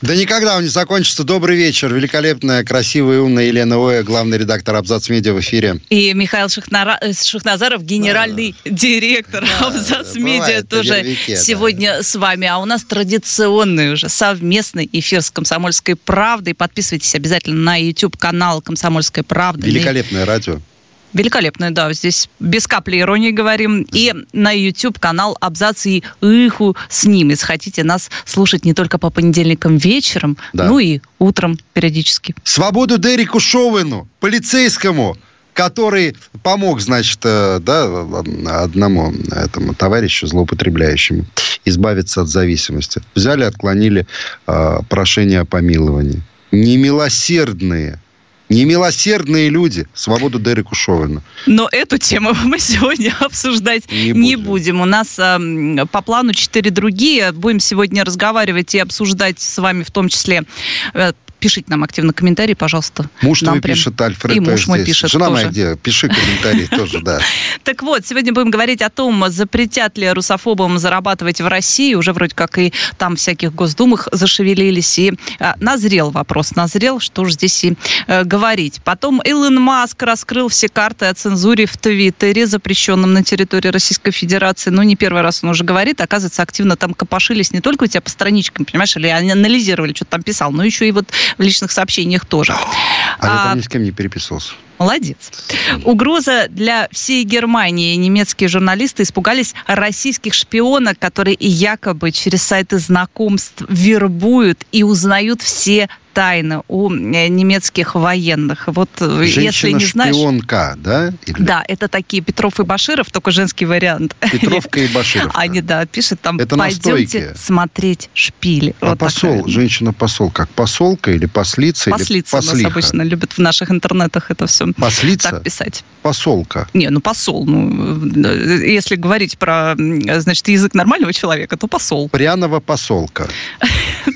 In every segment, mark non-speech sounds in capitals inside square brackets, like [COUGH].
Да никогда он не закончится. Добрый вечер. Великолепная, красивая, умная Елена Оя, главный редактор Абзац Медиа в эфире. И Михаил Шахнара... Э, Шахназаров, генеральный да. директор да, Абзац Медиа, тоже деревике, сегодня да. с вами. А у нас традиционный уже совместный эфир с «Комсомольской правдой». Подписывайтесь обязательно на YouTube-канал «Комсомольская правда». Великолепное радио. Великолепно, да, здесь без капли иронии говорим. И на YouTube канал Абзац и Иху с ним, если хотите нас слушать не только по понедельникам вечером, да. ну и утром периодически. Свободу Дереку Шовину, полицейскому, который помог, значит, э, да, одному этому товарищу злоупотребляющему избавиться от зависимости. Взяли, отклонили э, прошение о помиловании. Немилосердные Немилосердные люди. Свободу Дереку Шовину. Но эту тему [LAUGHS] мы сегодня обсуждать не, не будем. будем. У нас э, по плану четыре другие. Будем сегодня разговаривать и обсуждать с вами в том числе э, пишите нам активно комментарии, пожалуйста. Муж нам твой прям... пишет, Альфред. И муж мой пишет Жена тоже. моя где? Пиши комментарии тоже, да. [LAUGHS] Так вот, сегодня будем говорить о том, запретят ли русофобам зарабатывать в России. Уже вроде как и там всяких госдумах зашевелились. И а, назрел вопрос, назрел, что же здесь и э, говорить. Потом Илон Маск раскрыл все карты о цензуре в Твиттере, запрещенном на территории Российской Федерации. Ну, не первый раз он уже говорит. Оказывается, активно там копошились не только у тебя по страничкам, понимаешь, или анализировали, что там писал, но еще и вот в личных сообщениях тоже. А, а я там ни с кем не переписывался. Молодец. Угроза для всей Германии. Немецкие журналисты испугались российских шпионок, которые якобы через сайты знакомств вербуют и узнают все тайны у э, немецких военных. Вот э, если не знаешь... шпионка, да? Или... Да, это такие Петров и Баширов, только женский вариант. Петровка и Баширов. [LAUGHS] Они, да, пишут там, это пойдемте смотреть шпили. А вот посол, женщина-посол, как посолка или послица? Послица или у нас обычно любят в наших интернетах это все Послица? так писать. Посолка? Не, ну посол. Ну, если говорить про, значит, язык нормального человека, то посол. Пряного посолка. [LAUGHS]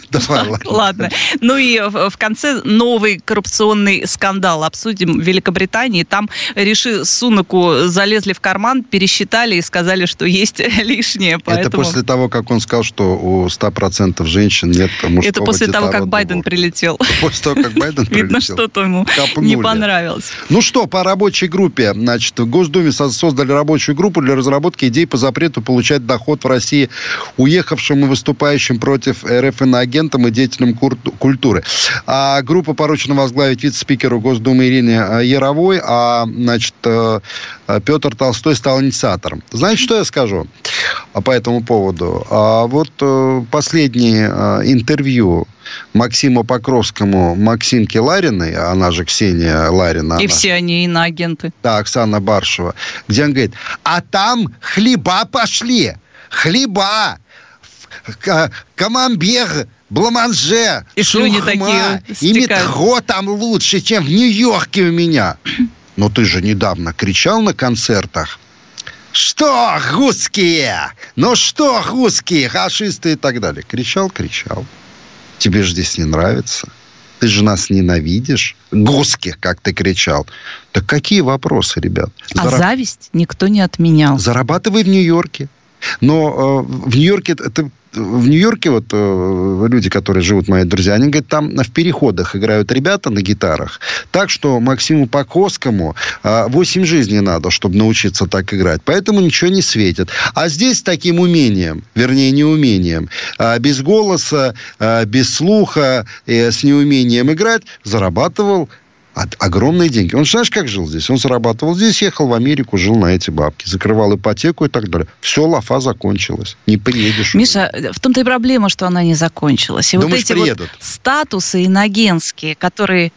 [LAUGHS] Давай, ладно. ладно. Ну и в конце новый коррупционный скандал. Обсудим в Великобритании. Там реши Сунаку залезли в карман, пересчитали и сказали, что есть [LAUGHS] лишнее. Поэтому... Это после того, как он сказал, что у 100% женщин нет мужского Это после того, как Байден прилетел. [LAUGHS] После того, как Байден прилетел. Видно, что-то ему не понравилось. Ну что, по рабочей группе. Значит, в Госдуме создали рабочую группу для разработки идей по запрету получать доход в России уехавшим и выступающим против РФ иноагентам и деятелям культуры. А группа поручена возглавить вице-спикеру Госдумы Ирине э, Яровой, а, значит, э, Петр Толстой стал инициатором. Знаете, что я скажу по этому поводу? А вот э, последнее интервью Максиму Покровскому, Максимке Лариной, она же Ксения Ларина. И она, все они иноагенты. Да, Оксана Баршева. Где он говорит, а там хлеба пошли, хлеба, камамбер, бламанже, и слюни такие и метро там лучше, чем в Нью-Йорке у меня. Но ты же недавно кричал на концертах, что русские? Ну что русские, фашисты и так далее. Кричал, кричал. Тебе же здесь не нравится. Ты же нас ненавидишь. Русских, как ты кричал. Так какие вопросы, ребят? А Зараб... зависть никто не отменял. Зарабатывай в Нью-Йорке. Но э, в Нью-Йорке это в Нью-Йорке вот э, люди, которые живут, мои друзья, они говорят, там в переходах играют ребята на гитарах. Так что Максиму Покосскому э, 8 жизней надо, чтобы научиться так играть. Поэтому ничего не светит. А здесь таким умением, вернее, неумением, э, без голоса, э, без слуха, э, с неумением играть, зарабатывал огромные деньги. Он знаешь, как жил здесь? Он зарабатывал здесь, ехал в Америку, жил на эти бабки, закрывал ипотеку и так далее. Все, лафа закончилась. Не приедешь. Миша, уже. в том-то и проблема, что она не закончилась. И Думаешь, вот эти приедут? вот статусы иногенские, которые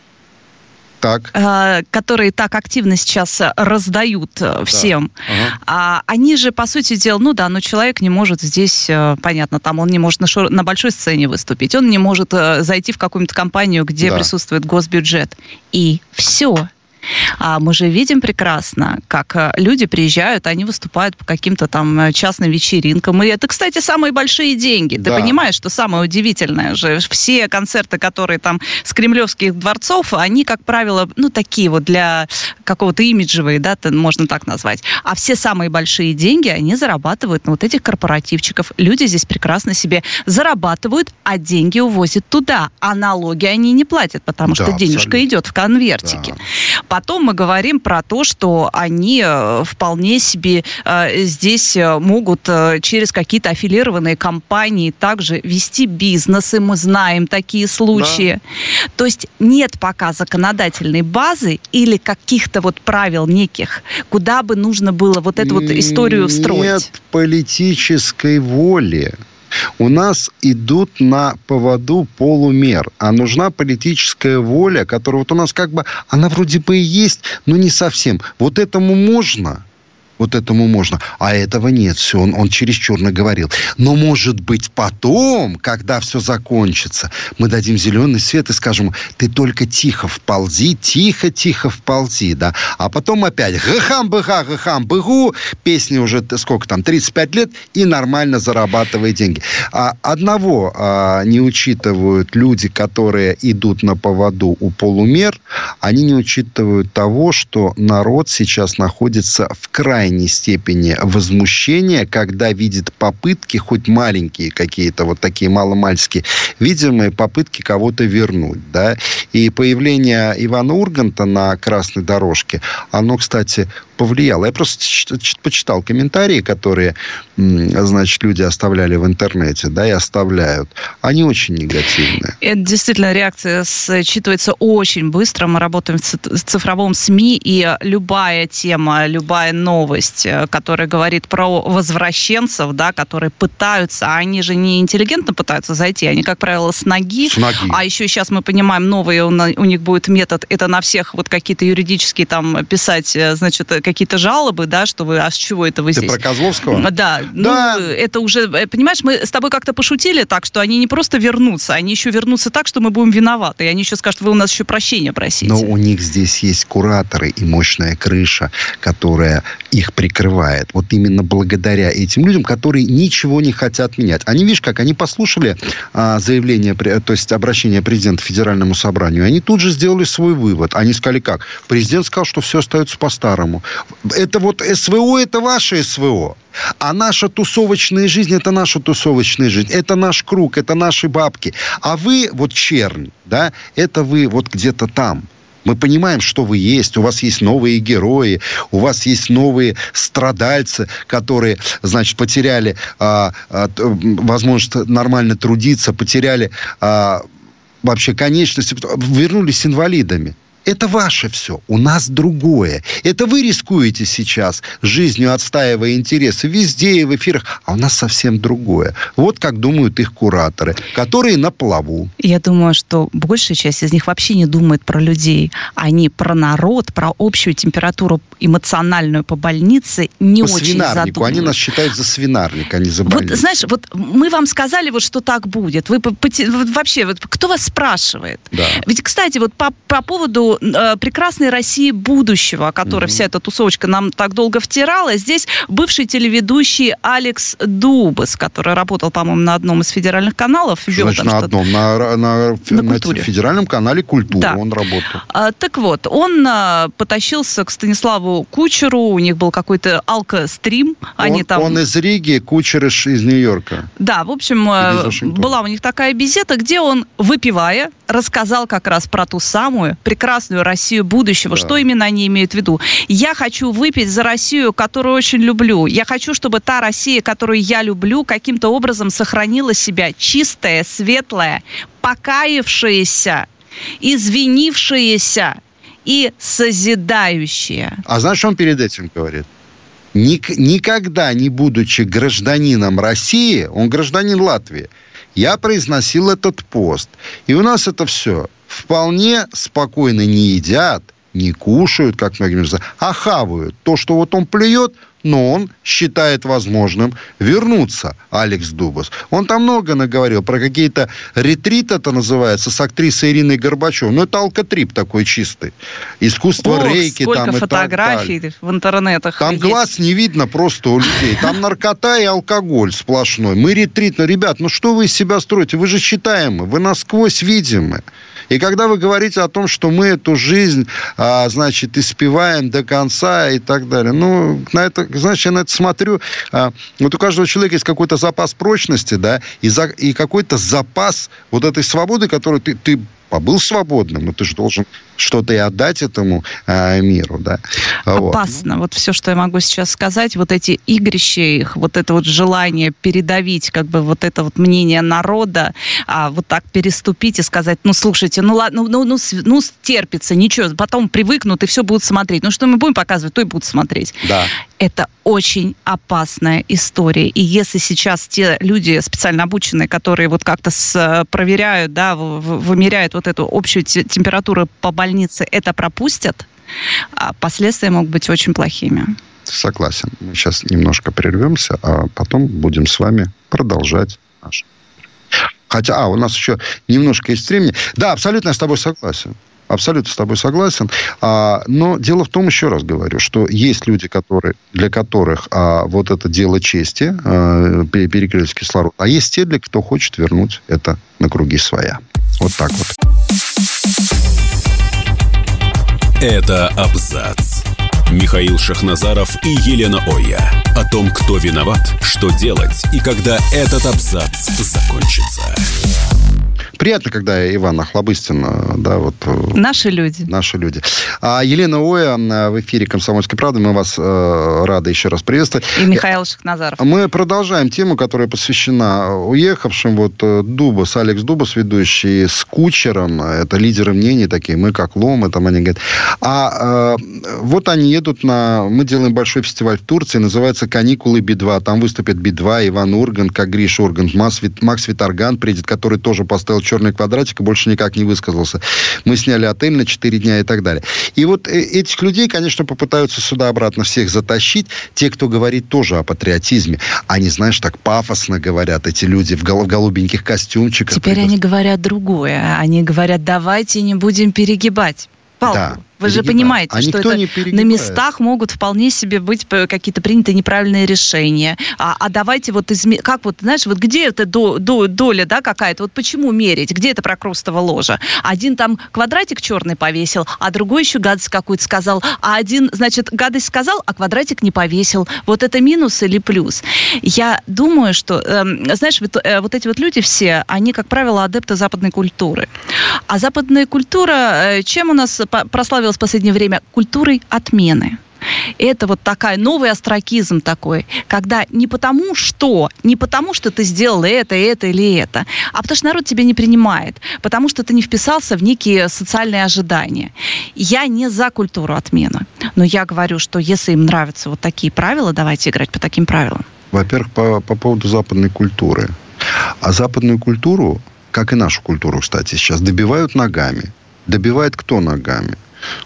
так. Э, которые так активно сейчас раздают да. всем, ага. а, они же, по сути дела, ну да, но человек не может здесь, понятно, там он не может на, шо, на большой сцене выступить, он не может зайти в какую-нибудь компанию, где да. присутствует госбюджет. И все. А мы же видим прекрасно, как э, люди приезжают, они выступают по каким-то там э, частным вечеринкам. И это, кстати, самые большие деньги. Да. Ты понимаешь, что самое удивительное же, все концерты, которые там с кремлевских дворцов, они, как правило, ну, такие вот для какого-то имиджевые, да, можно так назвать. А все самые большие деньги, они зарабатывают на вот этих корпоративчиков. Люди здесь прекрасно себе зарабатывают, а деньги увозят туда. А налоги они не платят, потому да, что денежка абсолютно. идет в конвертике. Да. Потом мы говорим про то, что они э, вполне себе э, здесь э, могут через какие-то аффилированные компании также вести бизнесы. Мы знаем такие случаи. Да. То есть нет пока законодательной базы или каких-то вот правил неких, куда бы нужно было вот эту вот историю строить. Нет политической воли у нас идут на поводу полумер. А нужна политическая воля, которая вот у нас как бы, она вроде бы и есть, но не совсем. Вот этому можно, вот этому можно. А этого нет. Все, он, он чересчур наговорил. Но, может быть, потом, когда все закончится, мы дадим зеленый свет и скажем, ты только тихо вползи, тихо-тихо вползи, да. А потом опять гахам-быга, гахам-быгу, песни уже, сколько там, 35 лет, и нормально зарабатывает деньги. А одного а, не учитывают люди, которые идут на поводу у полумер, они не учитывают того, что народ сейчас находится в крайней крайней степени возмущения, когда видит попытки, хоть маленькие какие-то, вот такие маломальские, видимые попытки кого-то вернуть. Да? И появление Ивана Урганта на красной дорожке, оно, кстати, повлияло. Я просто почитал комментарии, которые, значит, люди оставляли в интернете, да, и оставляют. Они очень негативные. Это действительно реакция считывается очень быстро. Мы работаем в цифровом СМИ, и любая тема, любая новость, э, которая говорит про возвращенцев, да, которые пытаются, а они же не интеллигентно пытаются зайти, они, как правило, с ноги. С ноги. А еще сейчас мы понимаем, новый у них будет метод, это на всех вот какие-то юридические там писать, э, значит, какие-то жалобы, да, что вы, а с чего это вы Ты здесь? про Козловского? Да, да. ну, это уже, э, понимаешь, мы с тобой как-то пошутили так, что они не просто вернутся, они еще вернутся так, что мы будем виноваты, и они еще скажут, вы у нас еще прощения просите. Но у них здесь есть кураторы и мощная крыша, которая их прикрывает. Вот именно благодаря этим людям, которые ничего не хотят менять. Они, видишь, как они послушали а, заявление, то есть обращение президента федеральному собранию, они тут же сделали свой вывод. Они сказали как? Президент сказал, что все остается по-старому. Это вот СВО, это ваше СВО. А наша тусовочная жизнь, это наша тусовочная жизнь. Это наш круг, это наши бабки. А вы, вот чернь, да, это вы вот где-то там. Мы понимаем, что вы есть. У вас есть новые герои, у вас есть новые страдальцы, которые, значит, потеряли а, а, возможность нормально трудиться, потеряли а, вообще конечности, вернулись инвалидами. Это ваше все, у нас другое. Это вы рискуете сейчас жизнью, отстаивая интересы везде и в эфирах, а у нас совсем другое. Вот как думают их кураторы, которые на плаву. Я думаю, что большая часть из них вообще не думает про людей. Они про народ, про общую температуру эмоциональную по больнице не по очень свинарнику. Они нас считают за свинарник, а не за больницу. Вот, знаешь, вот мы вам сказали, вот, что так будет. Вы вообще, вот, кто вас спрашивает? Да. Ведь, кстати, вот по, по поводу э, прекрасной России будущего, о которой mm-hmm. вся эта тусовочка нам так долго втирала. Здесь бывший телеведущий Алекс Дубас, который работал, по-моему, на одном из федеральных каналов. Значит, на одном, на, на, на, на федеральном канале «Культура» да. он работал. А, так вот, он а, потащился к Станиславу Кучеру, у них был какой-то алко-стрим. Они он, там... он из Риги, Кучер из, из Нью-Йорка. Да, в общем, э, была у них такая беседа, где он, выпивая, рассказал как раз про ту самую прекрасную прекрасную Россию будущего. Да. Что именно они имеют в виду? Я хочу выпить за Россию, которую очень люблю. Я хочу, чтобы та Россия, которую я люблю, каким-то образом сохранила себя чистая, светлая, покаявшаяся, извинившаяся и созидающая. А знаешь, что он перед этим говорит? Ник- никогда не будучи гражданином России, он гражданин Латвии, я произносил этот пост. И у нас это все вполне спокойно не едят, не кушают, как многие а хавают. То, что вот он плюет – но он считает возможным вернуться, Алекс Дубас. Он там много наговорил про какие-то ретрит, это называется, с актрисой Ириной Горбачевой. Ну, это алкотрип такой чистый. Искусство Ох, рейки сколько там фотографий и так далее. в интернетах Там есть. глаз не видно просто у людей. Там наркота и алкоголь сплошной. Мы ретрит. Ну, ребят, ну что вы из себя строите? Вы же читаемы, вы насквозь видимы. И когда вы говорите о том, что мы эту жизнь, а, значит, испеваем до конца и так далее, ну, на это, знаешь, я на это смотрю, а, вот у каждого человека есть какой-то запас прочности, да, и, за, и какой-то запас вот этой свободы, которую ты, ты побыл свободным, но ты же должен что-то и отдать этому э, миру, да. Вот. Опасно. Вот все, что я могу сейчас сказать, вот эти игрища их, вот это вот желание передавить как бы вот это вот мнение народа, а вот так переступить и сказать, ну, слушайте, ну, ладно, ну, ну, ну, с- ну терпится, ничего, потом привыкнут и все будут смотреть. Ну, что мы будем показывать, то и будут смотреть. Да. Это очень опасная история. И если сейчас те люди специально обученные, которые вот как-то с- проверяют, да, вымеряют вот эту общую те- температуру по больнице, это пропустят, а последствия могут быть очень плохими. Согласен. Мы сейчас немножко прервемся, а потом будем с вами продолжать наш. Хотя, а, у нас еще немножко есть времени. Да, абсолютно я с тобой согласен. Абсолютно с тобой согласен. А, но дело в том, еще раз говорю, что есть люди, которые, для которых а, вот это дело чести, а, пере- перекрыть кислород, а есть те, для кто хочет вернуть это на круги своя. Вот так вот. Это абзац. Михаил Шахназаров и Елена Оя. О том, кто виноват, что делать и когда этот абзац закончится. Приятно, когда Иван Охлобыстин, э, да, вот э, Наши люди. наши люди. А Елена Оя э, в эфире «Комсомольской правды». Мы вас э, рады еще раз приветствовать. И Михаил Шахназаров. Мы продолжаем тему, которая посвящена уехавшим. Вот Дубас, Алекс Дубас, ведущий с Кучером. Это лидеры мнений такие. Мы как ломы, там они говорят. А э, вот они едут на... Мы делаем большой фестиваль в Турции, называется «Каникулы Би-2». Там выступят Би-2, Иван Ургант, как Гриш Ургант, Макс, Вит- Макс Виторган придет, который тоже поставил черный квадратик и больше никак не высказался. Мы сняли отель на 4 дня и так далее. И вот э, этих людей, конечно, попытаются сюда обратно всех затащить. Те, кто говорит тоже о патриотизме. Они, знаешь, так пафосно говорят, эти люди в гол- голубеньких костюмчиках. Теперь они говорят другое. Они говорят, давайте не будем перегибать палку. Да, Вы же понимаете, А что это на местах могут вполне себе быть п- какие-то приняты неправильные решения. А, а давайте вот изме... как вот, знаешь, вот где эта до- до- доля, да, какая-то, вот почему мерить, где это прокрустово ложа? Один там квадратик черный повесил, а другой еще гадость какую-то сказал, а один, значит, гадость сказал, а квадратик не повесил. Вот это минус или плюс? Я думаю, что, эм, знаешь, вот, э, вот эти вот люди все, они, как правило, адепты западной культуры. А западная культура, э, чем у нас прославилась в последнее время? Культурой отмены. Это вот такая новый астракизм такой, когда не потому что, не потому что ты сделал это, это или это, а потому что народ тебя не принимает, потому что ты не вписался в некие социальные ожидания. Я не за культуру отмены, но я говорю, что если им нравятся вот такие правила, давайте играть по таким правилам. Во-первых, по, по поводу западной культуры. А западную культуру, как и нашу культуру, кстати, сейчас добивают ногами. Добивает кто ногами?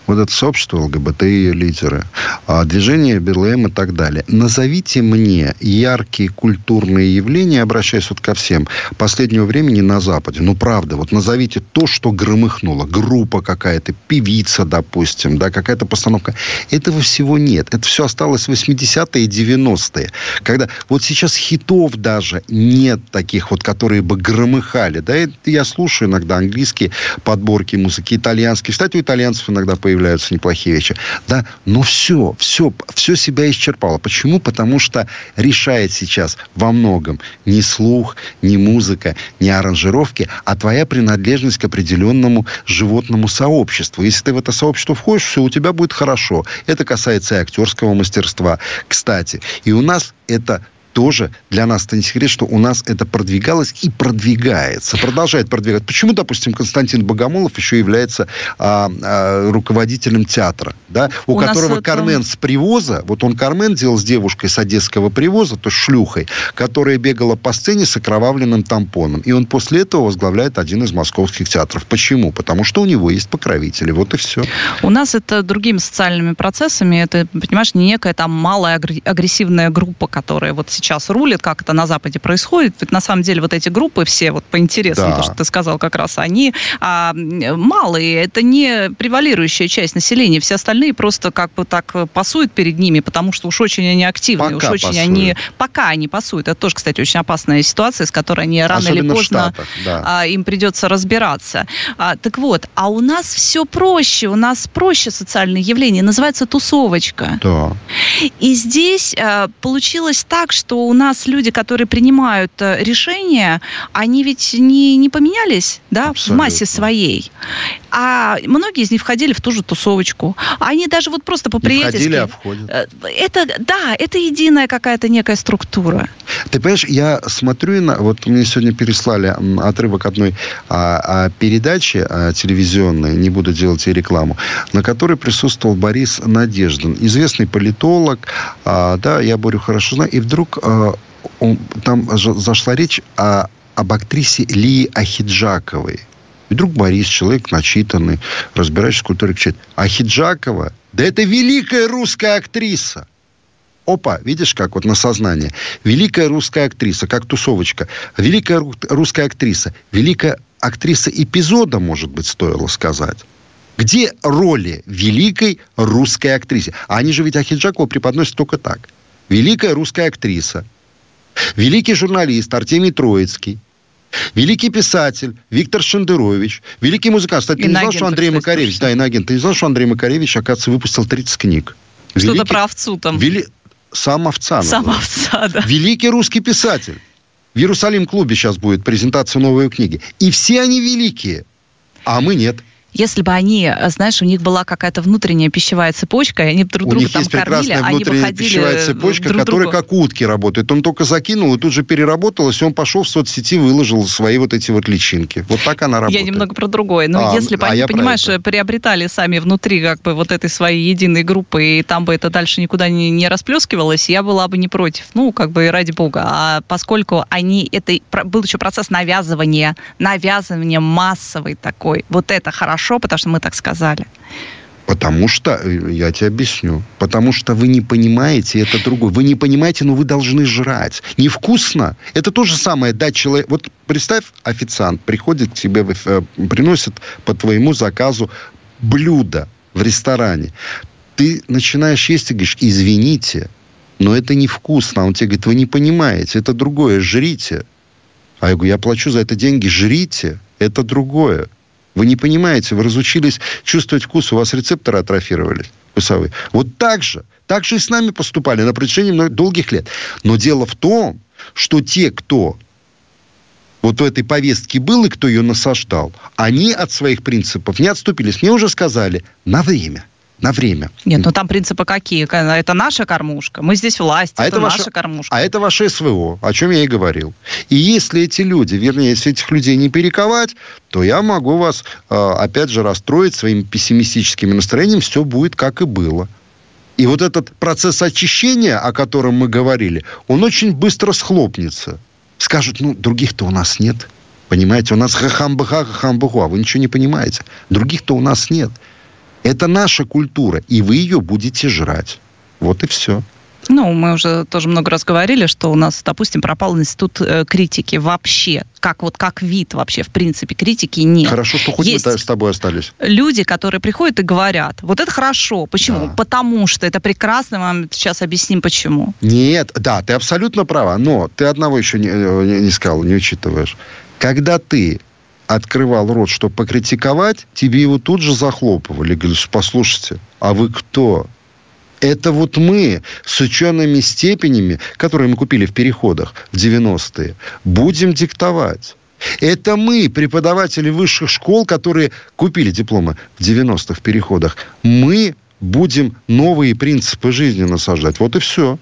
Вот это сообщество ЛГБТИ лидеры, а, движение БЛМ и так далее. Назовите мне яркие культурные явления, обращаясь вот ко всем, последнего времени на Западе. Ну, правда, вот назовите то, что громыхнуло. Группа какая-то, певица, допустим, да, какая-то постановка. Этого всего нет. Это все осталось в 80-е и 90-е. Когда вот сейчас хитов даже нет таких вот, которые бы громыхали. Да, я слушаю иногда английские подборки музыки, итальянские. Кстати, у итальянцев иногда появляются неплохие вещи. Да, но все, все, все себя исчерпало. Почему? Потому что решает сейчас во многом не слух, не музыка, не аранжировки, а твоя принадлежность к определенному животному сообществу. Если ты в это сообщество входишь, все у тебя будет хорошо. Это касается и актерского мастерства, кстати. И у нас это тоже для нас это не секрет, что у нас это продвигалось и продвигается, продолжает продвигаться. Почему, допустим, Константин Богомолов еще является а, а, руководителем театра, да, у, у которого. Кармен с привоза, вот он Кармен делал с девушкой с одесского привоза, то есть шлюхой, которая бегала по сцене с окровавленным тампоном. И он после этого возглавляет один из московских театров. Почему? Потому что у него есть покровители. Вот и все. У нас это другими социальными процессами. Это, понимаешь, не некая там малая агрессивная группа, которая вот сейчас рулит, как это на Западе происходит. Ведь на самом деле вот эти группы все вот по интересам, да. то, что ты сказал как раз, они а, малые. Это не превалирующая часть населения. Все остальные просто как бы так пасуют перед ними, потому что уж очень они активные, пока уж очень пасуют. они... Пока они пасуют. Это тоже, кстати, очень опасная ситуация, с которой они рано Особенно или поздно Штатах, да. а, им придется разбираться. А, так вот, а у нас все проще. У нас проще социальное явление. Называется тусовочка. Да. И здесь а, получилось так, что у нас люди, которые принимают а, решения, они ведь не, не поменялись да, в массе своей. А многие из них входили в ту же тусовочку. Они даже вот просто по-приятельски... Входили, а входят. Э, это, да, это единая какая-то некая структура. Ты понимаешь, я смотрю на... Вот мне сегодня переслали отрывок одной а, а, передачи а, телевизионной, не буду делать ей рекламу, на которой присутствовал Борис Надеждин, известный политолог, а, да, я Борю хорошо знаю, и вдруг там зашла речь о, об актрисе Лии Ахиджаковой. И вдруг Борис, человек начитанный, разбирающийся в культуре, кричит, Ахиджакова, да это великая русская актриса. Опа, видишь, как вот на сознание. Великая русская актриса, как тусовочка. Великая русская актриса. Великая актриса эпизода, может быть, стоило сказать. Где роли великой русской актрисы? А они же ведь Ахиджакова преподносят только так. Великая русская актриса. Великий журналист Артемий Троицкий. Великий писатель Виктор Шендерович. Великий музыкант. Кстати, ты не знал, что Андрей Макаревич... Да, иноагент. Ты не знал, что Андрей Макаревич, оказывается, выпустил 30 книг. Что-то Великий... про овцу там. Вели... Сам овца. Сам овца, да. Великий русский писатель. В Иерусалим-клубе сейчас будет презентация новой книги. И все они великие, а мы нет если бы они, знаешь, у них была какая-то внутренняя пищевая цепочка, и они друг друга там кормили, они выходили пищевая цепочка, друг которая другу... как утки работает. Он только закинул и тут же переработалась, и он пошел в соцсети, выложил свои вот эти вот личинки. Вот так она работает. Я немного про другое. Но а, если бы а они, понимаешь, приобретали сами внутри как бы вот этой своей единой группы, и там бы это дальше никуда не, не расплескивалось, я была бы не против. Ну, как бы ради бога. А поскольку они, это был еще процесс навязывания, навязывания массовый такой, вот это хорошо хорошо, потому что мы так сказали. Потому что, э, я тебе объясню, потому что вы не понимаете, это другое. Вы не понимаете, но вы должны жрать. Невкусно. Это то же самое дать человеку... Вот представь, официант приходит к тебе, э, приносит по твоему заказу блюдо в ресторане. Ты начинаешь есть и говоришь, извините, но это невкусно. Он тебе говорит, вы не понимаете, это другое, жрите. А я говорю, я плачу за это деньги, жрите, это другое. Вы не понимаете, вы разучились чувствовать вкус, у вас рецепторы атрофировались вкусовые. Вот так же, так же и с нами поступали на протяжении долгих лет. Но дело в том, что те, кто вот в этой повестке был и кто ее насаждал, они от своих принципов не отступились. Мне уже сказали, на время – на время. Нет, ну там принципы какие? Это наша кормушка. Мы здесь власть, а это, это наша кормушка. А это ваше СВО, о чем я и говорил. И если эти люди, вернее, если этих людей не перековать, то я могу вас, а, опять же, расстроить своими пессимистическими настроениями. Все будет, как и было. И вот этот процесс очищения, о котором мы говорили, он очень быстро схлопнется. Скажут, ну, других-то у нас нет. Понимаете, у нас хахамбаха, хахамбаху, а вы ничего не понимаете. Других-то у нас нет. Это наша культура, и вы ее будете жрать. Вот и все. Ну, мы уже тоже много раз говорили, что у нас, допустим, пропал институт э, критики вообще. Как вот как вид вообще, в принципе, критики нет. Хорошо, что хоть Есть мы с тобой остались. Люди, которые приходят и говорят, вот это хорошо. Почему? Да. Потому что это прекрасно, мы вам сейчас объясним, почему. Нет, да, ты абсолютно права, но ты одного еще не, э, не, не сказал, не учитываешь. Когда ты открывал рот, чтобы покритиковать, тебе его тут же захлопывали. Говоришь, послушайте, а вы кто? Это вот мы с учеными степенями, которые мы купили в переходах в 90-е, будем диктовать. Это мы, преподаватели высших школ, которые купили дипломы в 90-х в переходах. Мы будем новые принципы жизни насаждать. Вот и все.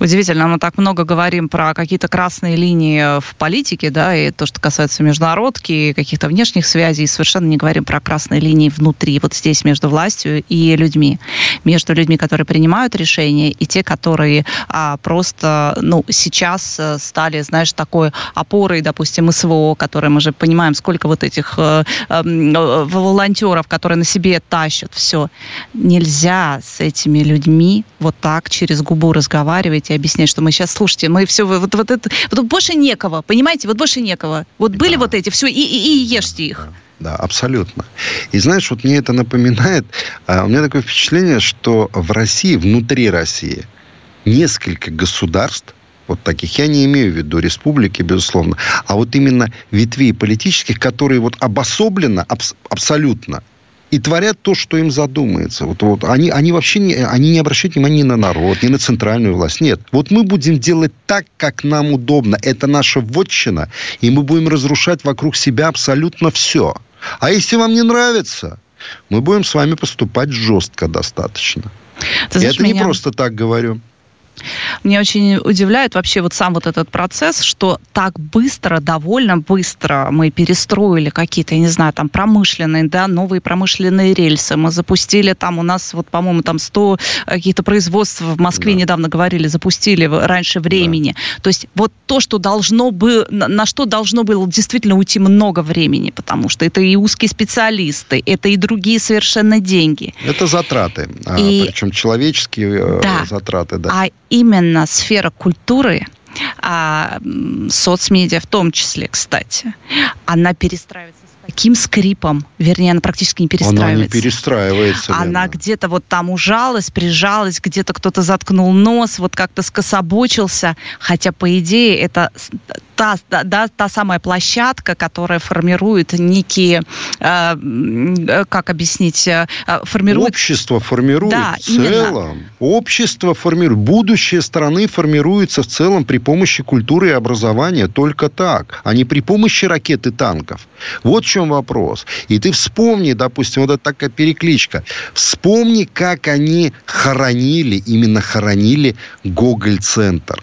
Удивительно, мы так много говорим про какие-то красные линии в политике, да, и то, что касается международки, каких-то внешних связей, совершенно не говорим про красные линии внутри, вот здесь между властью и людьми, между людьми, которые принимают решения, и те, которые а, просто, ну, сейчас э, стали, знаешь, такой опорой, допустим, СВО, которые мы же понимаем, сколько вот этих э, эм, э, волонтеров, которые на себе тащат все. Нельзя с этими людьми вот так через губу разговаривать и объяснять, что мы сейчас, слушайте, мы все, вот, вот это, вот больше некого, понимаете, вот больше некого. Вот были да. вот эти, все, и, и, и ешьте их. Да, абсолютно. И знаешь, вот мне это напоминает, а, у меня такое впечатление, что в России, внутри России, несколько государств, вот таких. Я не имею в виду республики, безусловно, а вот именно ветвей политических, которые вот обособленно абс- абсолютно и творят то, что им задумается. Вот, вот, они, они вообще не, они не обращают внимания ни на народ, ни на центральную власть. Нет. Вот мы будем делать так, как нам удобно. Это наша вотчина, и мы будем разрушать вокруг себя абсолютно все. А если вам не нравится, мы будем с вами поступать жестко достаточно. Ты знаешь, это меня... не просто так говорю. Мне очень удивляет вообще вот сам вот этот процесс, что так быстро, довольно быстро мы перестроили какие-то, я не знаю, там промышленные, да, новые промышленные рельсы. Мы запустили там у нас, вот, по-моему, там 100 каких-то производств в Москве да. недавно говорили, запустили раньше времени. Да. То есть вот то, что должно было, на что должно было действительно уйти много времени, потому что это и узкие специалисты, это и другие совершенно деньги. Это затраты, а, и... причем человеческие э, да. затраты, да. А именно сфера культуры, а, соцмедиа в том числе, кстати, она перестраивается таким скрипом, вернее, она практически не перестраивается. Она не перестраивается. Она где-то вот там ужалась, прижалась, где-то кто-то заткнул нос, вот как-то скособочился, хотя, по идее, это та, да, та самая площадка, которая формирует некие, э, э как объяснить, э, э, формирует... Общество формирует да, в целом. Именно. Общество формирует. Будущее страны формируется в целом при помощи культуры и образования. Только так, а не при помощи ракет и танков. Вот чем вопрос. И ты вспомни, допустим, вот эта такая перекличка. Вспомни, как они хоронили, именно хоронили Гоголь-центр.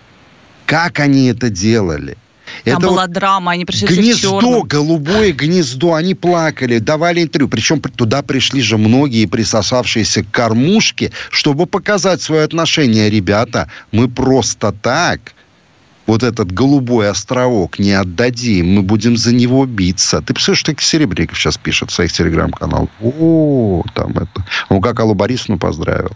Как они это делали? Там это была вот драма, они пришли Гнездо, голубое гнездо, они плакали, давали интервью. Причем туда пришли же многие присосавшиеся к кормушке, чтобы показать свое отношение. Ребята, мы просто так вот этот голубой островок не отдадим, мы будем за него биться. Ты представляешь, что Серебряков сейчас пишет в своих телеграм-каналах? О, там это... Он как Аллу Борисовну поздравил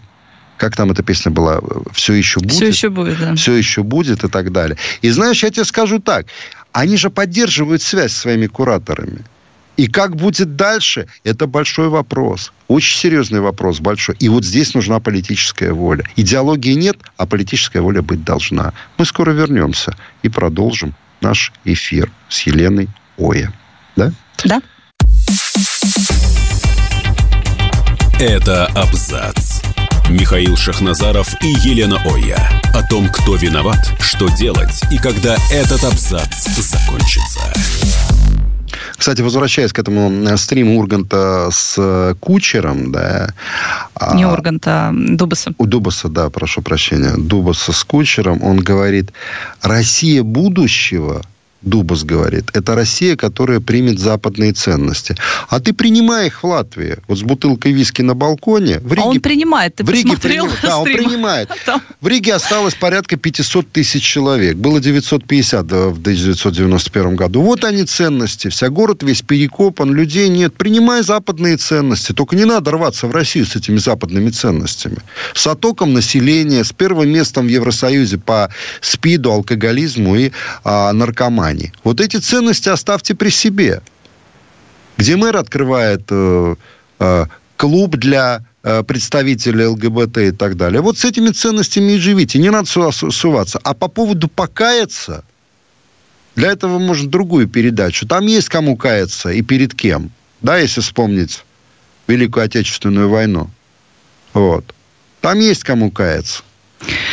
как там эта песня была, все еще будет. Все еще будет, да. Все еще будет и так далее. И знаешь, я тебе скажу так, они же поддерживают связь с своими кураторами. И как будет дальше, это большой вопрос. Очень серьезный вопрос, большой. И вот здесь нужна политическая воля. Идеологии нет, а политическая воля быть должна. Мы скоро вернемся и продолжим наш эфир с Еленой Оя. Да? Да. Это абзац. Михаил Шахназаров и Елена Оя. О том, кто виноват, что делать и когда этот абзац закончится. Кстати, возвращаясь к этому э, стриму Урганта с э, Кучером, да. А Не Урганта, а Дубаса. У Дубаса, да, прошу прощения. Дубаса с Кучером, он говорит, Россия будущего – Дубас говорит, это Россия, которая примет западные ценности. А ты принимай их в Латвии. Вот с бутылкой виски на балконе. В Риге, а он принимает, ты в Риге посмотрел? Приним, [LAUGHS] да, он принимает. [LAUGHS] Там. В Риге осталось порядка 500 тысяч человек. Было 950 в 1991 году. Вот они ценности. Вся город весь перекопан, людей нет. Принимай западные ценности. Только не надо рваться в Россию с этими западными ценностями. С оттоком населения, с первым местом в Евросоюзе по СПИДу, алкоголизму и а, наркомании компании. Вот эти ценности оставьте при себе. Где мэр открывает э, э, клуб для э, представителей ЛГБТ и так далее. Вот с этими ценностями и живите. Не надо сюда суваться. А по поводу покаяться, для этого можно другую передачу. Там есть кому каяться и перед кем. Да, если вспомнить Великую Отечественную войну. Вот. Там есть кому каяться.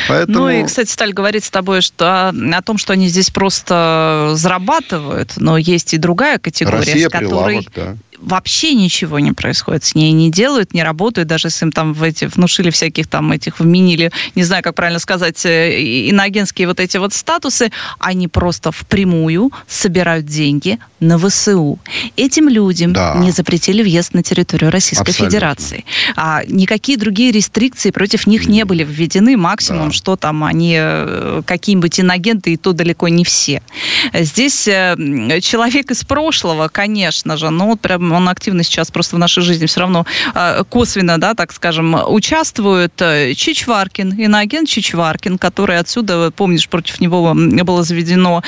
Поэтому... Ну и, кстати, стали говорить с тобой что, о том, что они здесь просто зарабатывают, но есть и другая категория, Россия, с которой... Прилавок, да. Вообще ничего не происходит с ней, не делают, не работают, даже если им там в эти, внушили всяких там этих, вменили, не знаю, как правильно сказать, э, иноагентские вот эти вот статусы, они просто впрямую собирают деньги на ВСУ. Этим людям да. не запретили въезд на территорию Российской Абсолютно. Федерации. А никакие другие рестрикции против них не были введены. Максимум, да. что там они э, какие-нибудь иногенты, и то далеко не все. Здесь э, человек из прошлого, конечно же, но вот прям он активно сейчас просто в нашей жизни все равно э, косвенно, да, так скажем, участвует. Чичваркин, иноагент Чичваркин, который отсюда, помнишь, против него было заведено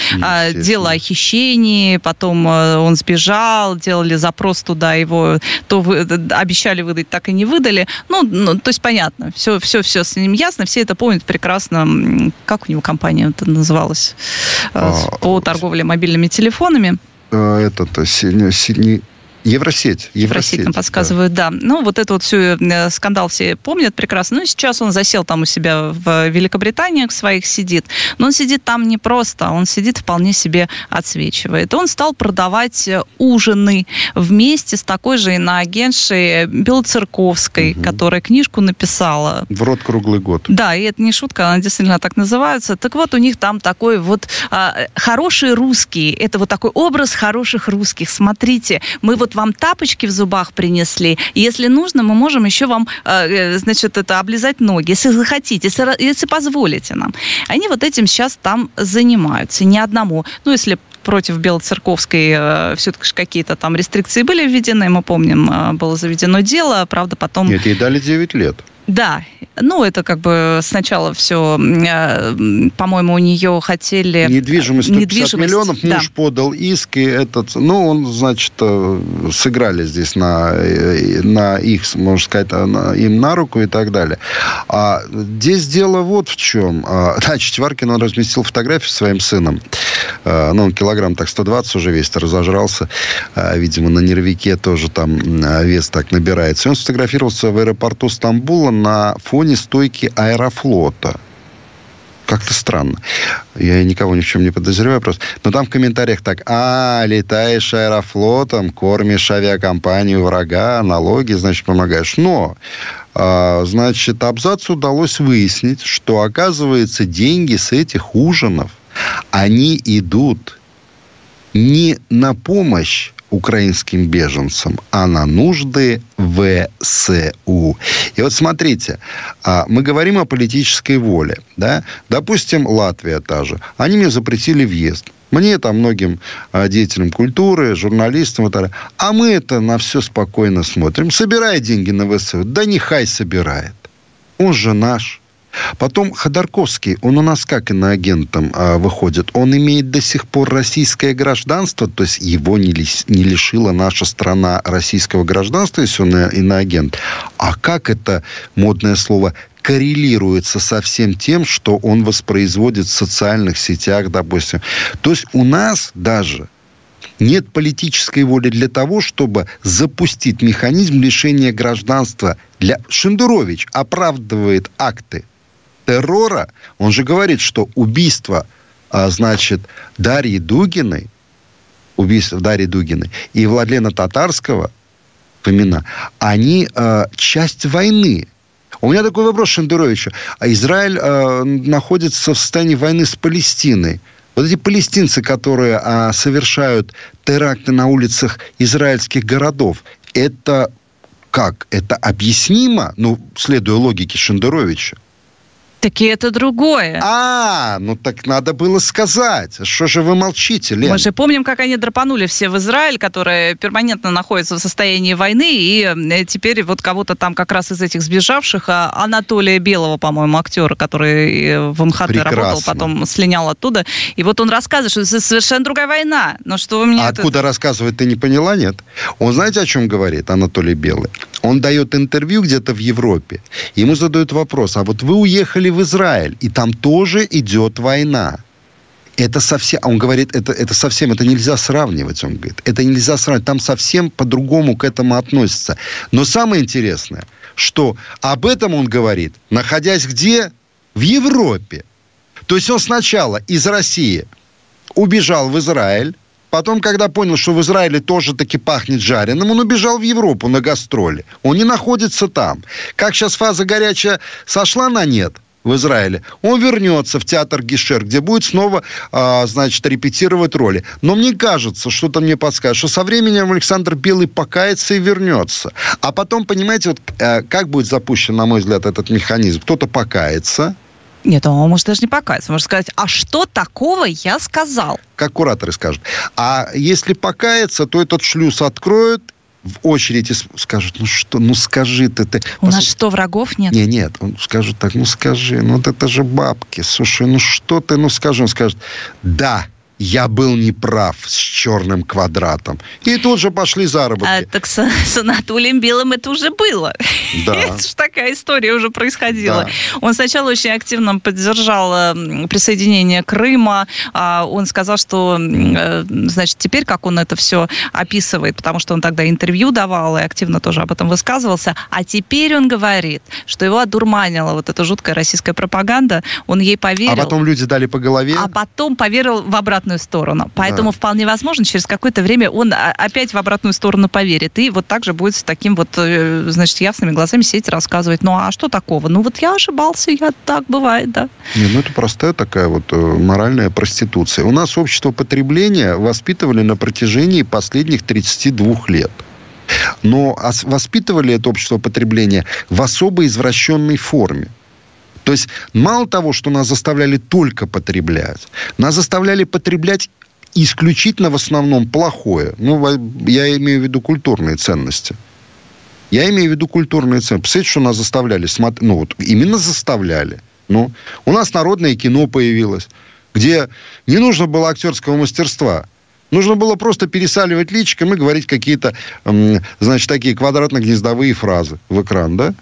дело о хищении, потом Э, он сбежал, делали запрос туда, его то вы, обещали выдать, так и не выдали. Ну, ну, то есть понятно, все, все, все с ним ясно, все это помнят прекрасно. Как у него компания это называлась? Э, а, По торговле мобильными телефонами. Э, этот, синий, Евросеть. Евросеть, нам подсказывают, да. да. Ну, вот этот вот всю э, скандал все помнят прекрасно. Ну, сейчас он засел там у себя в Великобритании, своих сидит. Но он сидит там не просто, он сидит вполне себе отсвечивает. Он стал продавать э, ужины вместе с такой же иноагентшей Белоцерковской, угу. которая книжку написала. В рот круглый год. Да, и это не шутка, она действительно так называется. Так вот, у них там такой вот а, хорошие русские. Это вот такой образ хороших русских. Смотрите, мы вот вам тапочки в зубах принесли. Если нужно, мы можем еще вам, э, э, значит, это облизать ноги, если захотите, если, если позволите нам. Они вот этим сейчас там занимаются, ни одному. Ну, если против Белоцерковской э, все-таки какие-то там рестрикции были введены, мы помним, э, было заведено дело, правда, потом... Нет, ей дали 9 лет. Да, ну это как бы сначала все, э, по-моему, у нее хотели... Недвижимость 150 недвижимость, миллионов, да. муж подал иск, и этот, ну он, значит, э, сыграли здесь на, э, на их, можно сказать, на, им на руку и так далее. А здесь дело вот в чем. А, [LAUGHS] значит, Варкин, он разместил фотографию с своим сыном. Ну, он килограмм так 120 уже весь разожрался. Видимо, на нервике тоже там вес так набирается. И он сфотографировался в аэропорту Стамбула на фоне стойки аэрофлота. Как-то странно. Я никого ни в чем не подозреваю просто. Но там в комментариях так, а, летаешь аэрофлотом, кормишь авиакомпанию врага, налоги, значит, помогаешь. Но, а, значит, абзацу удалось выяснить, что, оказывается, деньги с этих ужинов, они идут не на помощь украинским беженцам, а на нужды ВСУ. И вот смотрите, а, мы говорим о политической воле. Да? Допустим, Латвия та же. Они мне запретили въезд. Мне, там, многим а, деятелям культуры, журналистам и так далее. А мы это на все спокойно смотрим. Собирай деньги на ВСУ. Да нехай собирает. Он же наш. Потом Ходорковский, он у нас как иноагентом а, выходит? Он имеет до сих пор российское гражданство, то есть его не, ли, не лишила наша страна российского гражданства, если он иноагент. А как это модное слово коррелируется со всем тем, что он воспроизводит в социальных сетях, допустим. То есть у нас даже нет политической воли для того, чтобы запустить механизм лишения гражданства. Для... Шендерович оправдывает акты террора, он же говорит, что убийство, а, значит, Дарьи Дугиной, убийство Дарьи Дугиной и Владлена Татарского, Фомина, они э, часть войны. У меня такой вопрос Шендеровичу. А Израиль э, находится в состоянии войны с Палестиной. Вот эти палестинцы, которые э, совершают теракты на улицах израильских городов, это как? Это объяснимо, ну, следуя логике Шендеровича? Таки это другое. А, ну так надо было сказать. Что же вы молчите, Лен? Мы же помним, как они драпанули все в Израиль, который перманентно находится в состоянии войны, и э, теперь вот кого-то там как раз из этих сбежавших, а, Анатолия Белого, по-моему, актера, который э, в Прекрасно. работал, потом слинял оттуда. И вот он рассказывает, что это совершенно другая война. Но что вы мне... А это... откуда рассказывает, ты не поняла, нет? Он знаете, о чем говорит Анатолий Белый? Он дает интервью где-то в Европе. Ему задают вопрос, а вот вы уехали в Израиль, и там тоже идет война. Это совсем, он говорит, это, это совсем, это нельзя сравнивать, он говорит. Это нельзя сравнивать, там совсем по-другому к этому относятся. Но самое интересное, что об этом он говорит, находясь где? В Европе. То есть он сначала из России убежал в Израиль, Потом, когда понял, что в Израиле тоже таки пахнет жареным, он убежал в Европу на гастроли. Он не находится там. Как сейчас фаза горячая сошла на нет, в Израиле, он вернется в театр Гишер, где будет снова, а, значит, репетировать роли. Но мне кажется, что-то мне подскажет, что со временем Александр Белый покается и вернется. А потом, понимаете, вот э, как будет запущен, на мой взгляд, этот механизм? Кто-то покается, нет, он может даже не покаяться. Может сказать, а что такого я сказал? Как кураторы скажут. А если покаяться, то этот шлюз откроют, в очереди скажут, ну что, ну скажи ты. ты. У нас что, врагов нет? Не, нет, он скажет так, ну скажи, ну вот это же бабки, слушай, ну что ты, ну скажи, он скажет, да, я был неправ с черным квадратом. И тут же пошли заработки. А, так с, с Анатолием Белым это уже было. Да. [LAUGHS] это же такая история уже происходила. Да. Он сначала очень активно поддержал э, присоединение Крыма. А, он сказал, что, э, значит, теперь, как он это все описывает, потому что он тогда интервью давал и активно тоже об этом высказывался, а теперь он говорит, что его одурманила вот эта жуткая российская пропаганда, он ей поверил. А потом люди дали по голове. А потом поверил в обратную обратную сторону. Поэтому да. вполне возможно, через какое-то время он опять в обратную сторону поверит. И вот так же будет с таким вот, э, значит, ясными глазами сидеть рассказывать. Ну, а что такого? Ну, вот я ошибался, я так бывает, да. Не, ну, это простая такая вот э, моральная проституция. У нас общество потребления воспитывали на протяжении последних 32 лет. Но воспитывали это общество потребления в особо извращенной форме. То есть мало того, что нас заставляли только потреблять, нас заставляли потреблять исключительно в основном плохое. Ну, я имею в виду культурные ценности. Я имею в виду культурные ценности. Представляете, что нас заставляли смотреть? Ну, вот именно заставляли. Ну, у нас народное кино появилось, где не нужно было актерского мастерства. Нужно было просто пересаливать личиком и говорить какие-то, значит, такие квадратно-гнездовые фразы в экран, да?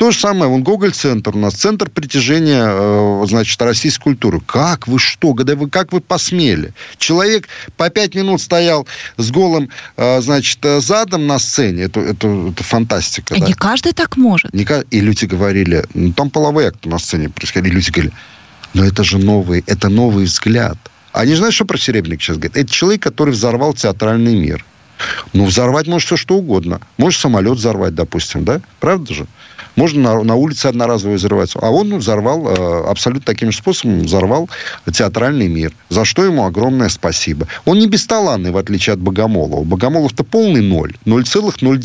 То же самое, вон Гоголь-центр у нас, центр притяжения, э, значит, российской культуры. Как вы что? Когда вы, как вы посмели? Человек по пять минут стоял с голым, э, значит, э, задом на сцене. Это, это, это фантастика. Да? не каждый так может. Не, и люди говорили, ну, там половые акты на сцене происходили. И люди говорили, но это же новый, это новый взгляд. Они знаешь, что про Серебряник сейчас говорят? Это человек, который взорвал театральный мир. Ну, взорвать может все что угодно. Может самолет взорвать, допустим, да? Правда же? Можно на, на улице одноразово взрывать. А он взорвал, э, абсолютно таким же способом взорвал театральный мир. За что ему огромное спасибо. Он не бесталанный, в отличие от Богомолова. Богомолов-то полный ноль. 0,0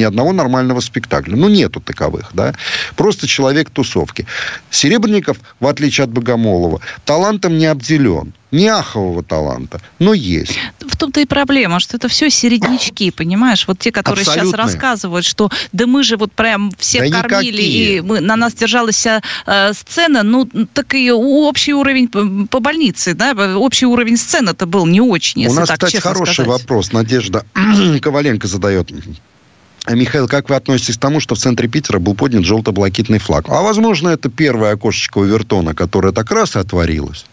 ни одного нормального спектакля. Ну, нету таковых, да. Просто человек тусовки. Серебренников, в отличие от Богомолова, талантом не обделен. Не ахового таланта, но есть. В том-то и проблема, что это все середнячки, понимаешь? Вот те, которые Абсолютно. сейчас рассказывают, что да мы же вот прям всех да кормили, никакие. и мы, на нас держалась э, сцена, ну, так и общий уровень по больнице, да, общий уровень сцены-то был не очень, если У нас, так кстати, хороший сказать. вопрос. Надежда [CLEARS THROAT] Коваленко задает Михаил, как вы относитесь к тому, что в центре Питера был поднят желто-блакитный флаг? А возможно, это первое окошечко у Вертона, которое так раз и отворилось.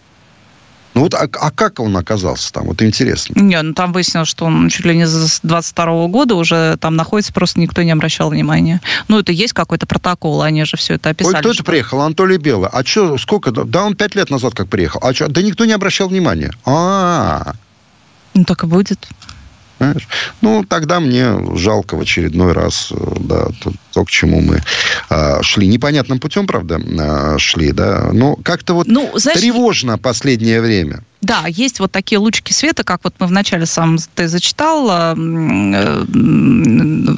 Ну вот, а, а как он оказался там? Вот интересно. Не, ну там выяснилось, что он чуть ли не с 22 года уже там находится, просто никто не обращал внимания. Ну, это есть какой-то протокол, они же все это описали. Ой, кто это приехал? Анатолий Белый. А что, сколько? Да он пять лет назад как приехал. А что? Да никто не обращал внимания. А-а-а. Ну, так и будет. Понимаешь? Ну, тогда мне жалко в очередной раз, э, да, то, к чему мы а, шли. Непонятным путем, правда, а, шли, да, но как-то вот ну, знаешь, тревожно последнее время. Да, есть вот такие лучики света, как вот мы вначале сам ты зачитал э,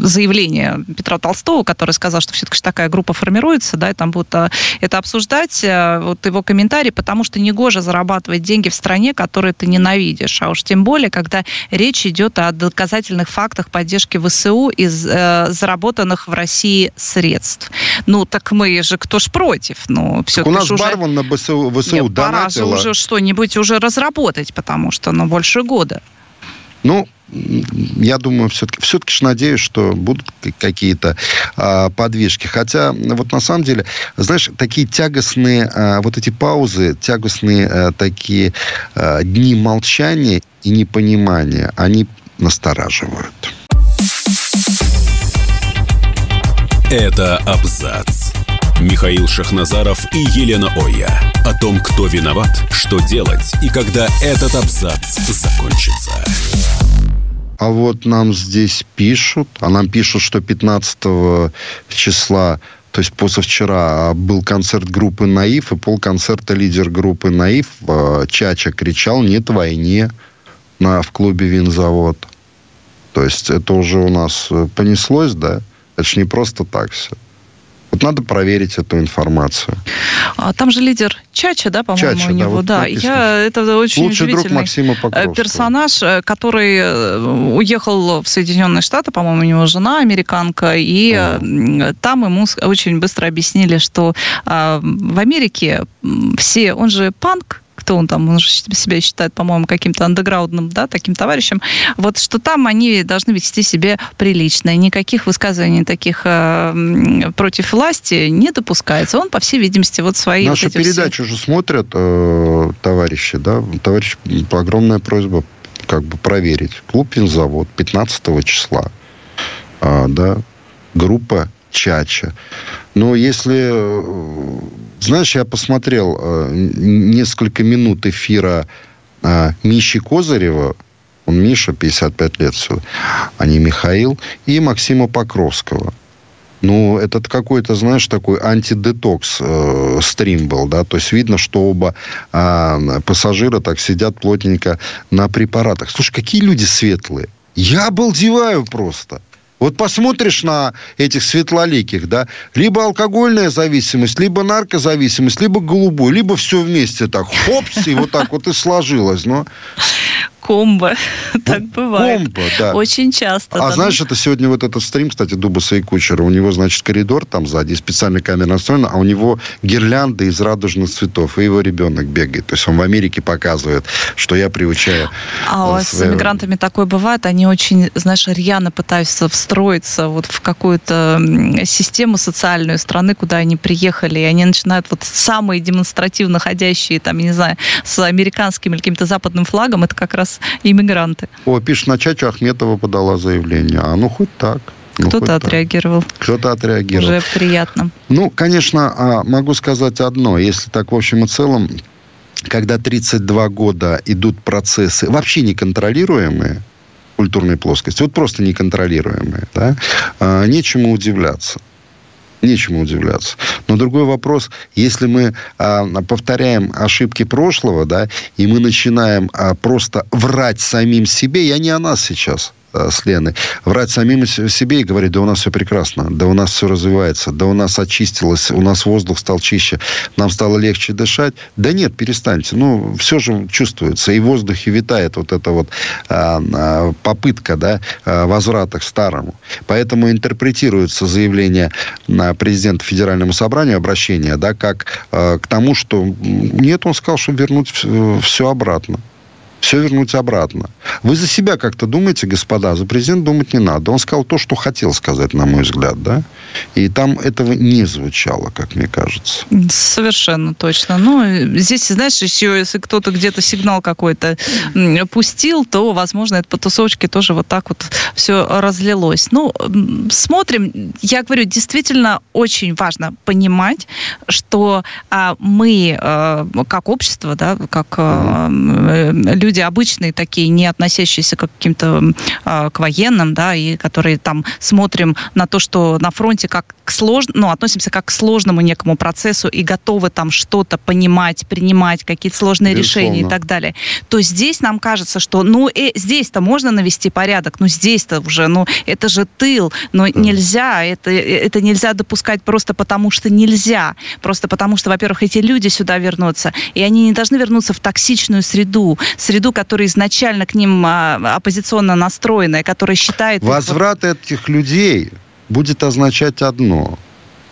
заявление Петра Толстого, который сказал, что все-таки такая группа формируется, да, и там будут э, это обсуждать, э, вот его комментарий, потому что негоже зарабатывать деньги в стране, которую ты ненавидишь, а уж тем более, когда речь идет о доказательных фактах поддержки ВСУ из э, заработанных в России средств. Ну, так мы же, кто ж против? Ну, все У нас уже... Барван на ВСУ, ВСУ Нет, пора же уже что-нибудь уже разработать, потому что, ну, больше года. Ну, я думаю, все-таки, все-таки ж надеюсь, что будут какие-то а, подвижки. Хотя, вот на самом деле, знаешь, такие тягостные, а, вот эти паузы, тягостные а, такие а, дни молчания и непонимания, они настораживают. Это абзац. Михаил Шахназаров и Елена Оя. О том, кто виноват, что делать и когда этот абзац закончится. А вот нам здесь пишут, а нам пишут, что 15 числа то есть позавчера был концерт группы «Наив», и полконцерта лидер группы «Наив» э, Чача кричал «Нет войне» на, в клубе «Винзавод». То есть это уже у нас э, понеслось, да? Это же не просто так все. Вот надо проверить эту информацию. А там же лидер Чача, да, по-моему, Чача, у него, да. Вот да. Я, это очень Лучший друг Максима Покровского. персонаж, э, который э, уехал в Соединенные Штаты, по-моему, у него жена американка, и а. там ему очень быстро объяснили, что а, в Америке все, он же панк, кто он там, он же себя считает, по-моему, каким-то андеграундным, да, таким товарищем, вот что там они должны вести себя прилично, и никаких высказываний таких э, против власти не допускается. Он, по всей видимости, вот свои... Нашу вот передачу все... же смотрят э, товарищи, да, товарищ, огромная просьба как бы проверить. Клуб «Винзавод» 15 числа, э, да, группа «Чача». Но если э, знаешь, я посмотрел э, несколько минут эфира э, Миши Козырева, он Миша, 55 лет все, а не Михаил, и Максима Покровского. Ну, это какой-то, знаешь, такой антидетокс э, стрим был, да, то есть видно, что оба э, пассажира так сидят плотненько на препаратах. Слушай, какие люди светлые. Я обалдеваю просто. Вот посмотришь на этих светлоликих, да, либо алкогольная зависимость, либо наркозависимость, либо голубой, либо все вместе так, хопс, и вот так вот и сложилось. Но комбо. так бывает. Комбо, да. Очень часто. А да. знаешь, это сегодня вот этот стрим, кстати, Дубаса и Кучера, у него, значит, коридор там сзади, специальная камера настроена, а у него гирлянды из радужных цветов, и его ребенок бегает. То есть он в Америке показывает, что я приучаю. А у своего... с иммигрантами такое бывает, они очень, знаешь, рьяно пытаются встроиться вот в какую-то систему социальную страны, куда они приехали, и они начинают вот самые демонстративно ходящие, там, не знаю, с американским или каким-то западным флагом, это как раз иммигранты. О, пишет, на Чачу Ахметова подала заявление. А ну хоть так. Ну, Кто-то отреагировал. Кто-то отреагировал. Уже приятно. Ну, конечно, а, могу сказать одно. Если так в общем и целом, когда 32 года идут процессы вообще неконтролируемые, культурной плоскости, вот просто неконтролируемые, да, а, нечему удивляться нечему удивляться. Но другой вопрос, если мы а, повторяем ошибки прошлого, да, и мы начинаем а, просто врать самим себе, я не о нас сейчас, с Леной, врать самим себе и говорить, да у нас все прекрасно, да у нас все развивается, да у нас очистилось, у нас воздух стал чище, нам стало легче дышать. Да нет, перестаньте. Ну, все же чувствуется. И в воздухе витает вот эта вот а, а, попытка, да, а, возврата к старому. Поэтому интерпретируется заявление на президента Федеральному собранию, обращение, да, как а, к тому, что нет, он сказал, что вернуть все обратно все вернуть обратно. Вы за себя как-то думаете, господа, за президента думать не надо. Он сказал то, что хотел сказать, на мой взгляд, да? И там этого не звучало, как мне кажется. Совершенно точно. Ну, здесь, знаешь, еще если кто-то где-то сигнал какой-то пустил, то, возможно, это по тусовочке тоже вот так вот все разлилось. Ну, смотрим. Я говорю, действительно очень важно понимать, что а, мы, а, как общество, да, как а, люди, люди обычные такие, не относящиеся к каким-то э, к военным, да, и которые там смотрим на то, что на фронте как к сложному, ну, относимся как к сложному некому процессу и готовы там что-то понимать, принимать, какие-то сложные Безусловно. решения и так далее, то здесь нам кажется, что, ну, э, здесь-то можно навести порядок, но здесь-то уже, ну, это же тыл, но да. нельзя, это, это нельзя допускать просто потому, что нельзя, просто потому, что, во-первых, эти люди сюда вернутся, и они не должны вернуться в токсичную среду, среду среду, которая изначально к ним а, оппозиционно настроенная, которая считает... Возврат их... этих людей будет означать одно.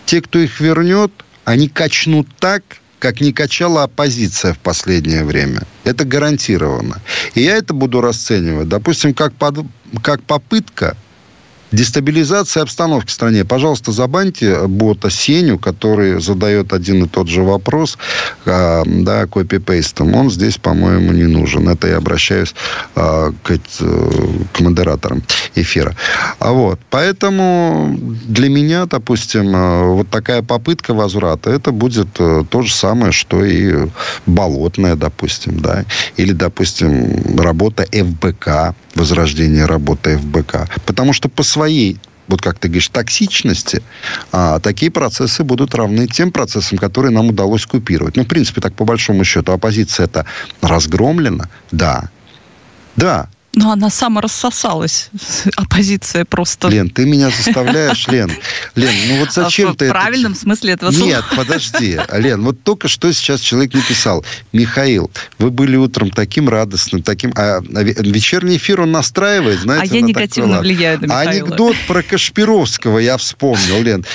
Те, кто их вернет, они качнут так, как не качала оппозиция в последнее время. Это гарантированно. И я это буду расценивать, допустим, как, под, как попытка Дестабилизация обстановки в стране. Пожалуйста, забаньте бота Сеню, который задает один и тот же вопрос, э, да, копипейстом. Он здесь, по-моему, не нужен. Это я обращаюсь э, к, э, к модераторам эфира. А вот, поэтому для меня, допустим, э, вот такая попытка возврата, это будет э, то же самое, что и болотная, допустим, да, или, допустим, работа ФБК, возрождение работы ФБК. Потому что по своей вот как ты говоришь, токсичности, а, такие процессы будут равны тем процессам, которые нам удалось купировать. Ну, в принципе, так по большому счету, оппозиция это разгромлена, да. Да, но она сама рассосалась, [LAUGHS] оппозиция просто. Лен, ты меня заставляешь, [LAUGHS] Лен. Лен, ну вот зачем в ты В правильном это... смысле этого слова. Нет, подожди. Лен, вот только что сейчас человек написал. Михаил, вы были утром таким радостным, таким... А, а вечерний эфир он настраивает, знаете, А я негативно влияю на Михаила. Анекдот про Кашпировского я вспомнил, Лен.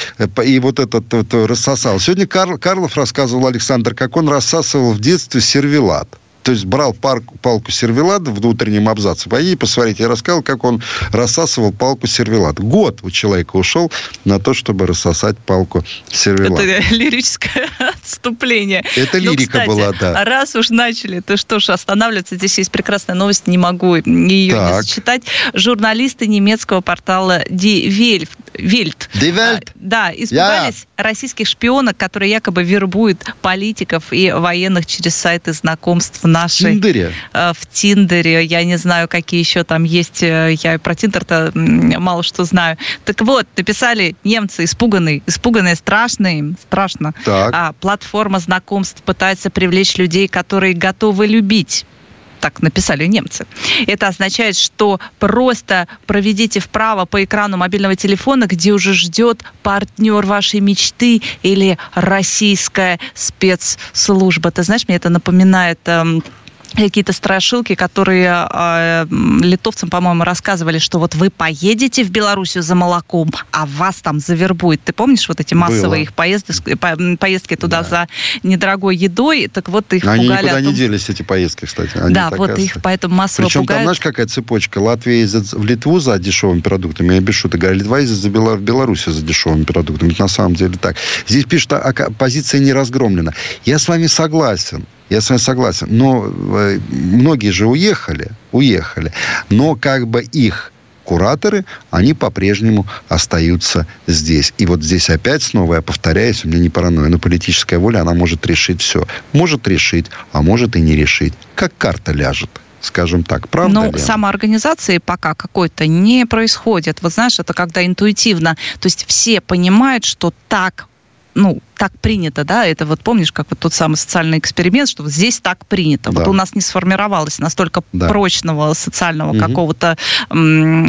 И вот этот вот, рассосал. Сегодня Карл, Карлов рассказывал, Александр, как он рассасывал в детстве сервелат то есть брал парку, палку сервелата в утреннем абзаце. Пойдите посмотрите. Я рассказал, как он рассасывал палку сервелата. Год у человека ушел на то, чтобы рассосать палку сервелата. Это [LAUGHS] лирическое отступление. Это ну, лирика кстати, была, да. Раз уж начали, то что ж, останавливаться. Здесь есть прекрасная новость, не могу ее так. не зачитать. Журналисты немецкого портала Die Welt, Welt Die Welt. А, да, испугались ja. российских шпионок, которые якобы вербуют политиков и военных через сайты знакомств нашей... Тиндере. Э, в Тиндере. Я не знаю, какие еще там есть. Э, я про Тиндер-то мало что знаю. Так вот, написали немцы испуганные. Испуганные, страшные. Страшно. Так. А, платформа знакомств пытается привлечь людей, которые готовы любить так написали немцы. Это означает, что просто проведите вправо по экрану мобильного телефона, где уже ждет партнер вашей мечты или российская спецслужба. Ты знаешь, мне это напоминает эм, какие-то страшилки, которые э, литовцам, по-моему, рассказывали, что вот вы поедете в Белоруссию за молоком, а вас там завербует. Ты помнишь вот эти массовые Было. их поезды, поездки туда да. за недорогой едой? Так вот их Они пугали. Они никуда том... не делись, эти поездки, кстати. Они да, вот их поэтому массово Причем пугают. там, знаешь, какая цепочка? Латвия ездит в Литву за дешевыми продуктами, я без шуток говорю, Литва ездит за Бело... в Белоруссию за дешевыми продуктами. Это на самом деле так. Здесь пишут, а позиция не разгромлена. Я с вами согласен. Я с вами согласен. Но э, многие же уехали, уехали. Но как бы их кураторы, они по-прежнему остаются здесь. И вот здесь опять снова, я повторяюсь, у меня не паранойя, но политическая воля, она может решить все. Может решить, а может и не решить. Как карта ляжет скажем так. Правда Но ли? самоорганизации пока какой-то не происходит. Вот знаешь, это когда интуитивно, то есть все понимают, что так ну, так принято, да, это вот помнишь, как вот тот самый социальный эксперимент, что вот здесь так принято. Да. Вот у нас не сформировалось настолько да. прочного социального угу. какого-то,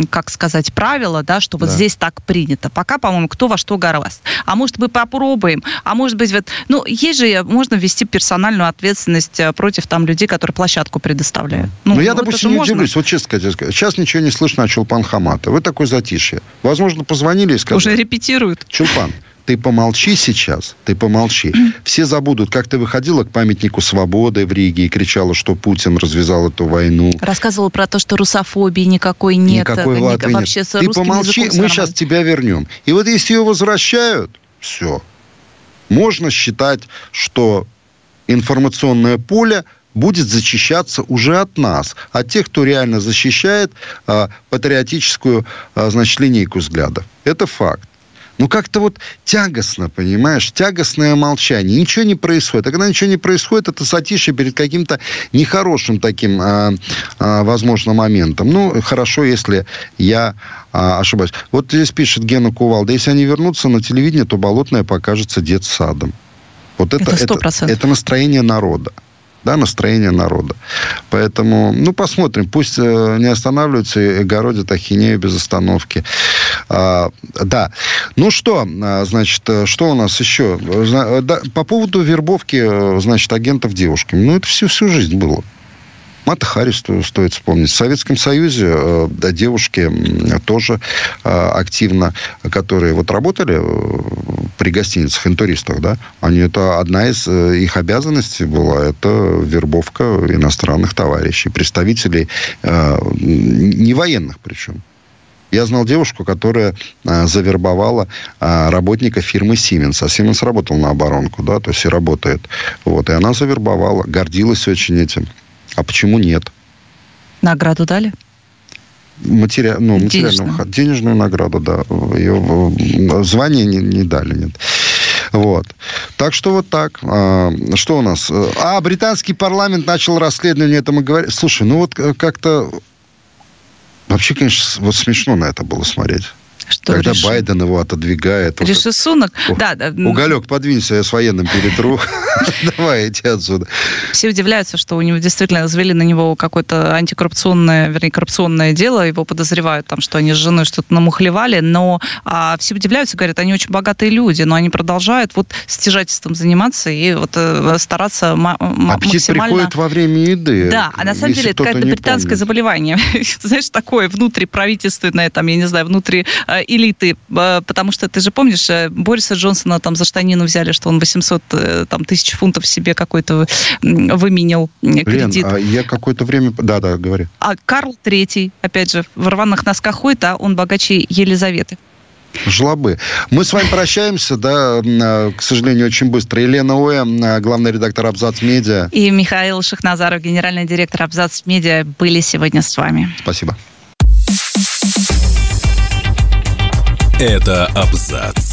как сказать, правила, да, что вот да. здесь так принято. Пока, по-моему, кто во что гораст. А может быть, попробуем, а может быть, вот, ну, есть же, можно ввести персональную ответственность э, против там людей, которые площадку предоставляют. Ну, ну я, вот допустим, не удивлюсь, вот честно сказать, сейчас ничего не слышно о Чулпан Хамата. Вы такой затишье. Возможно, позвонили и сказали... Уже репетируют. Чулпан, ты помолчи сейчас, ты помолчи. Все забудут, как ты выходила к памятнику свободы в Риге и кричала, что Путин развязал эту войну. Рассказывала про то, что русофобии никакой нет. Никакой в Латвии вообще нет. Ты помолчи, мы сейчас тебя вернем. И вот если ее возвращают, все. Можно считать, что информационное поле будет защищаться уже от нас, от тех, кто реально защищает а, патриотическую а, значит, линейку взглядов. Это факт. Ну, как-то вот тягостно, понимаешь? Тягостное молчание. Ничего не происходит. А когда ничего не происходит, это затишье перед каким-то нехорошим таким, а, а, возможно, моментом. Ну, хорошо, если я а, ошибаюсь. Вот здесь пишет Гена Кувалда. Если они вернутся на телевидение, то Болотное покажется детсадом. Вот это, это, это, это настроение народа да, настроение народа. Поэтому, ну, посмотрим. Пусть э, не останавливаются и городят ахинею без остановки. А, да. Ну что, а, значит, э, что у нас еще? Да, по поводу вербовки, э, значит, агентов девушками. Ну, это всю, всю жизнь было. Мата Харрис стоит вспомнить. В Советском Союзе э, да, девушки тоже э, активно, которые вот работали э, при гостиницах, интуристах, да, они это одна из их обязанностей была, это вербовка иностранных товарищей, представителей не военных причем Я знал девушку, которая а, завербовала а, работника фирмы Siemens. А Siemens работал на оборонку, да, то есть и работает. Вот, и она завербовала, гордилась очень этим. А почему нет? Награду дали? Материал, ну, материальную, денежную награду, да. Ее звание не, не дали, нет. Вот. Так что вот так. А, что у нас? А, британский парламент начал расследование, это мы говорим. Слушай, ну вот как-то... Вообще, конечно, вот смешно на это было смотреть. Что Когда решил? Байден его отодвигает. Рисунок? Вот, да, да. Уголек, подвинься, я с военным перетру. [LAUGHS] [LAUGHS] Давай, иди отсюда. Все удивляются, что у него действительно завели на него какое-то антикоррупционное, вернее, коррупционное дело. Его подозревают, там, что они с женой что-то намухлевали. Но а, все удивляются, говорят, они очень богатые люди, но они продолжают вот стяжательством заниматься и вот э, стараться м- Аппетит максимально... приходит во время еды. Да, а на самом деле это какое-то британское помнит. заболевание. [LAUGHS] Знаешь, такое внутриправительственное, там, я не знаю, внутри Э, элиты, э, потому что ты же помнишь, Бориса Джонсона там за штанину взяли, что он 800 там, тысяч фунтов себе какой-то выменил кредит. Лен, а я какое-то время... Да-да, говори. А Карл Третий, опять же, в рваных носках ходит, а он богаче Елизаветы. Жлобы. Мы с вами прощаемся, да, к сожалению, очень быстро. Елена Оя, главный редактор Абзац Медиа. И Михаил Шахназаров, генеральный директор Абзац Медиа, были сегодня с вами. Спасибо. Это абзац.